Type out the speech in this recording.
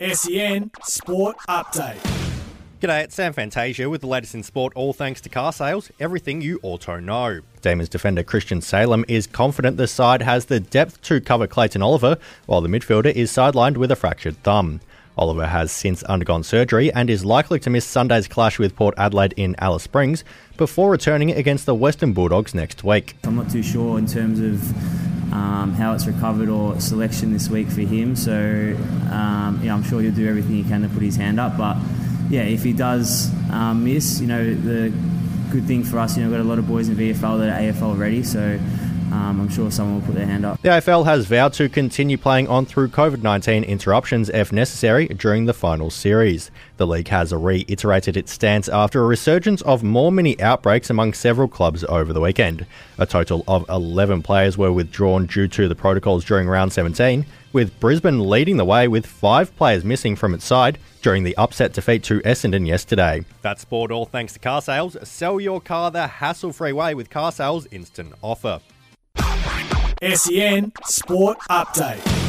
SEN Sport Update. G'day, it's Sam Fantasia with the latest in sport, all thanks to car sales, everything you auto know. Demons defender Christian Salem is confident the side has the depth to cover Clayton Oliver, while the midfielder is sidelined with a fractured thumb. Oliver has since undergone surgery and is likely to miss Sunday's clash with Port Adelaide in Alice Springs before returning against the Western Bulldogs next week. I'm not too sure in terms of um, how it's recovered or selection this week for him, so um, yeah, I'm sure he'll do everything he can to put his hand up, but yeah, if he does um, miss, you know, the good thing for us, you know, we've got a lot of boys in VFL that are AFL ready, so um, I'm sure someone will put their hand up. The AFL has vowed to continue playing on through COVID 19 interruptions if necessary during the final series. The league has reiterated its stance after a resurgence of more mini outbreaks among several clubs over the weekend. A total of 11 players were withdrawn due to the protocols during round 17, with Brisbane leading the way with five players missing from its side during the upset defeat to Essendon yesterday. That's sport all thanks to car sales. Sell your car the hassle free way with car sales instant offer. SEN Sport Update.